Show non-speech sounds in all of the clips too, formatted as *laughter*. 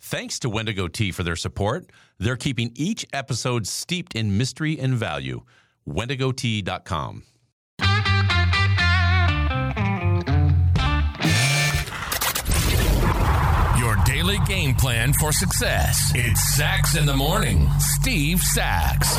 Thanks to Wendigo Tea for their support. They're keeping each episode steeped in mystery and value. WendigoTea.com. Your daily game plan for success. It's Sax in the Morning. Steve Sax.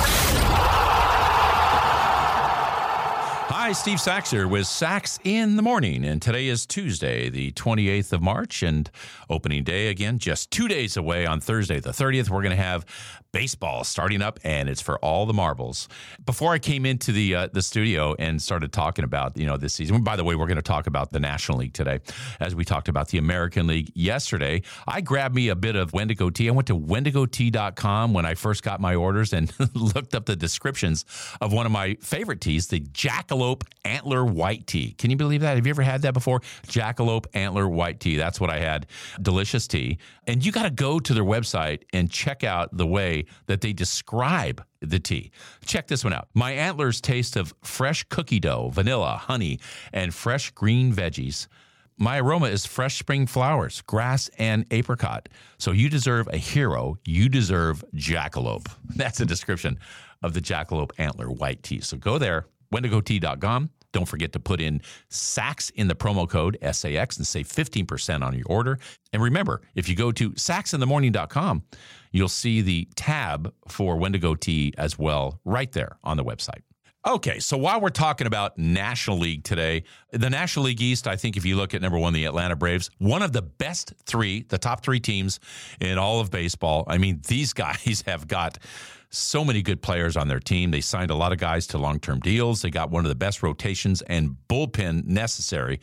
Hi, Steve here with Sax in the Morning. And today is Tuesday, the 28th of March, and opening day again, just two days away on Thursday, the 30th. We're going to have baseball starting up, and it's for all the marbles. Before I came into the uh, the studio and started talking about you know this season. By the way, we're going to talk about the National League today, as we talked about the American League yesterday. I grabbed me a bit of Wendigo tea. I went to WendigoTea.com when I first got my orders and *laughs* looked up the descriptions of one of my favorite teas, the Jackalope Antler White Tea. Can you believe that? Have you ever had that before? Jackalope Antler White Tea. That's what I had. Delicious tea. And you got to go to their website and check out the way that they describe the tea. Check this one out. My antlers taste of fresh cookie dough, vanilla, honey, and fresh green veggies. My aroma is fresh spring flowers, grass, and apricot. So you deserve a hero. You deserve jackalope. *laughs* That's a description of the jackalope antler white tea. So go there, wendigotea.com. Don't forget to put in SAX in the promo code SAX and save 15% on your order. And remember, if you go to saxinthemorning.com, you'll see the tab for Wendigo Tea as well right there on the website. Okay, so while we're talking about National League today, the National League East, I think if you look at number one, the Atlanta Braves, one of the best three, the top three teams in all of baseball. I mean, these *laughs* guys have got so many good players on their team. They signed a lot of guys to long term deals. They got one of the best rotations and bullpen necessary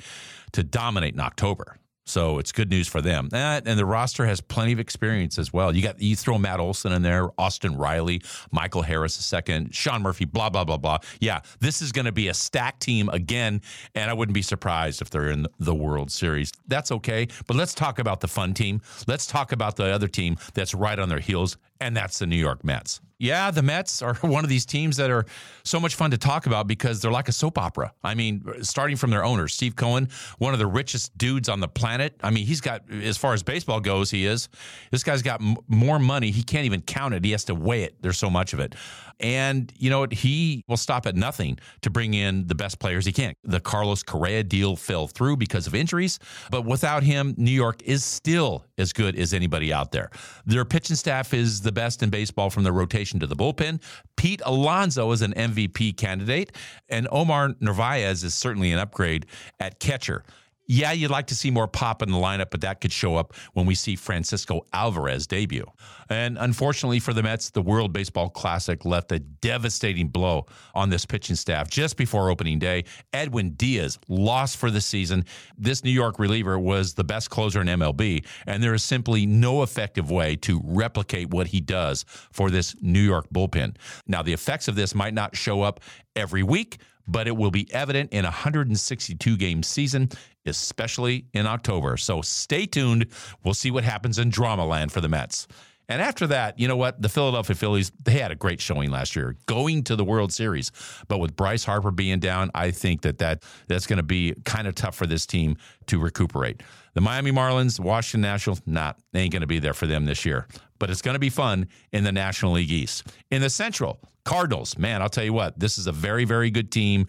to dominate in October. So it's good news for them. And the roster has plenty of experience as well. You got you throw Matt Olson in there, Austin Riley, Michael Harris a second, Sean Murphy, blah blah blah blah. Yeah, this is going to be a stacked team again, and I wouldn't be surprised if they're in the World Series. That's okay, but let's talk about the fun team. Let's talk about the other team that's right on their heels, and that's the New York Mets yeah, the Mets are *laughs* one of these teams that are so much fun to talk about because they're like a soap opera. I mean, starting from their owner, Steve Cohen, one of the richest dudes on the planet. I mean, he's got, as far as baseball goes, he is. This guy's got m- more money. He can't even count it. He has to weigh it. There's so much of it. And you know what? He will stop at nothing to bring in the best players he can. The Carlos Correa deal fell through because of injuries, but without him, New York is still as good as anybody out there. Their pitching staff is the best in baseball from the rotation to the bullpen. Pete Alonso is an MVP candidate, and Omar Narvaez is certainly an upgrade at catcher yeah, you'd like to see more pop in the lineup, but that could show up when we see Francisco Alvarez debut. And unfortunately for the Mets, the World Baseball Classic left a devastating blow on this pitching staff just before opening day. Edwin Diaz lost for the season. This New York reliever was the best closer in MLB, and there is simply no effective way to replicate what he does for this New York bullpen. Now, the effects of this might not show up every week, but it will be evident in a 162 game season, especially in October. So stay tuned. We'll see what happens in Dramaland for the Mets. And after that, you know what? The Philadelphia Phillies, they had a great showing last year going to the World Series. But with Bryce Harper being down, I think that, that that's going to be kind of tough for this team to recuperate. The Miami Marlins, Washington Nationals, not, they ain't going to be there for them this year. But it's going to be fun in the National League East. In the Central, Cardinals, man, I'll tell you what, this is a very, very good team.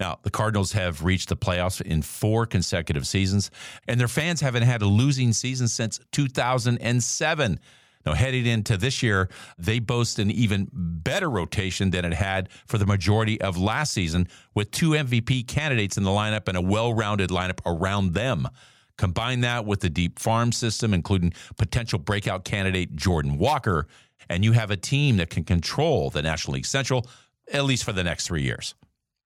Now, the Cardinals have reached the playoffs in four consecutive seasons, and their fans haven't had a losing season since 2007. Now, heading into this year, they boast an even better rotation than it had for the majority of last season, with two MVP candidates in the lineup and a well rounded lineup around them. Combine that with the deep farm system, including potential breakout candidate Jordan Walker, and you have a team that can control the National League Central at least for the next three years.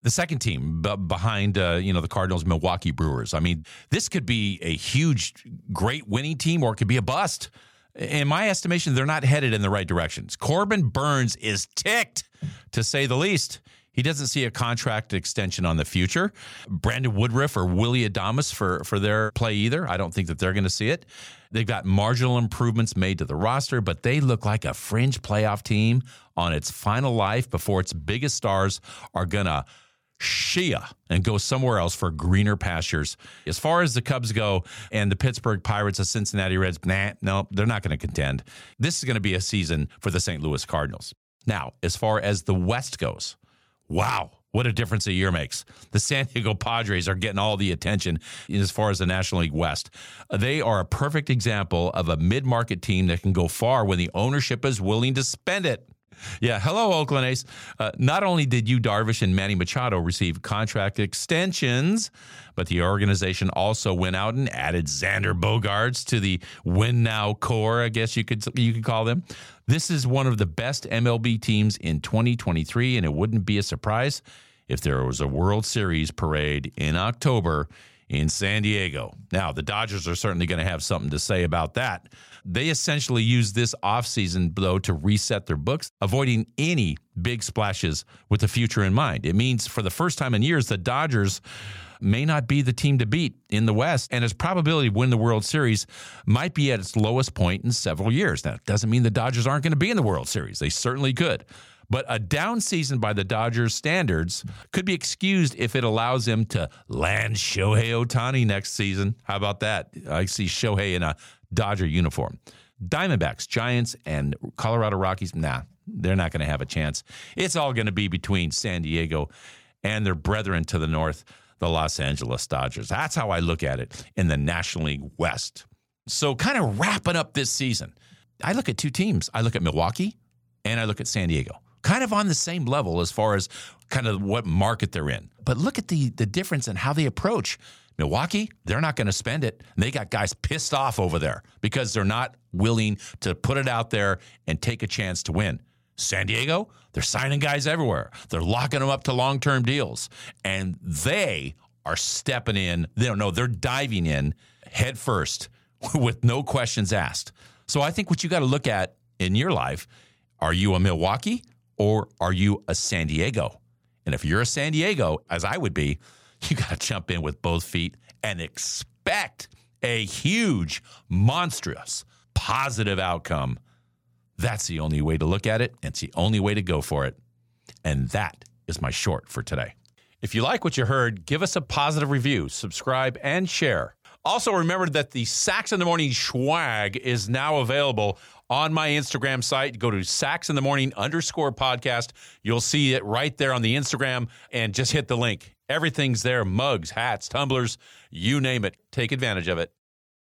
The second team b- behind, uh, you know, the Cardinals, Milwaukee Brewers. I mean, this could be a huge, great winning team, or it could be a bust. In my estimation, they're not headed in the right directions. Corbin Burnes is ticked, to say the least. He doesn't see a contract extension on the future. Brandon Woodruff or Willie Adames for, for their play either. I don't think that they're going to see it. They've got marginal improvements made to the roster, but they look like a fringe playoff team on its final life before its biggest stars are going to Shia and go somewhere else for greener pastures. As far as the Cubs go and the Pittsburgh Pirates, the Cincinnati Reds, nah, no, they're not going to contend. This is going to be a season for the St. Louis Cardinals. Now, as far as the West goes, wow, what a difference a year makes. The San Diego Padres are getting all the attention as far as the National League West. They are a perfect example of a mid market team that can go far when the ownership is willing to spend it. Yeah, hello, Oakland A's. Uh, not only did Yu Darvish and Manny Machado receive contract extensions, but the organization also went out and added Xander Bogaerts to the win now core. I guess you could you could call them. This is one of the best MLB teams in 2023, and it wouldn't be a surprise if there was a World Series parade in October in San Diego. Now, the Dodgers are certainly going to have something to say about that. They essentially use this offseason, though, to reset their books, avoiding any big splashes with the future in mind. It means for the first time in years, the Dodgers may not be the team to beat in the West, and its probability to win the World Series might be at its lowest point in several years. Now, it doesn't mean the Dodgers aren't going to be in the World Series. They certainly could. But a down season by the Dodgers standards could be excused if it allows them to land Shohei Ohtani next season. How about that? I see Shohei in a Dodger uniform. Diamondbacks, Giants, and Colorado Rockies, nah, they're not going to have a chance. It's all going to be between San Diego and their brethren to the north, the Los Angeles Dodgers. That's how I look at it in the National League West. So, kind of wrapping up this season, I look at two teams. I look at Milwaukee and I look at San Diego kind of on the same level as far as kind of what market they're in. But look at the the difference in how they approach. Milwaukee, they're not going to spend it. They got guys pissed off over there because they're not willing to put it out there and take a chance to win. San Diego, they're signing guys everywhere. They're locking them up to long term deals. And they are stepping in. They don't know, they're diving in head first *laughs* with no questions asked. So I think what you got to look at in your life are you a Milwaukee or are you a San Diego? And if you're a San Diego, as I would be, you got to jump in with both feet and expect a huge, monstrous, positive outcome. That's the only way to look at it. And it's the only way to go for it. And that is my short for today. If you like what you heard, give us a positive review, subscribe, and share. Also, remember that the Sax in the Morning swag is now available on my Instagram site. Go to Sax in the Morning underscore podcast. You'll see it right there on the Instagram and just hit the link. Everything's there mugs, hats, tumblers, you name it. Take advantage of it.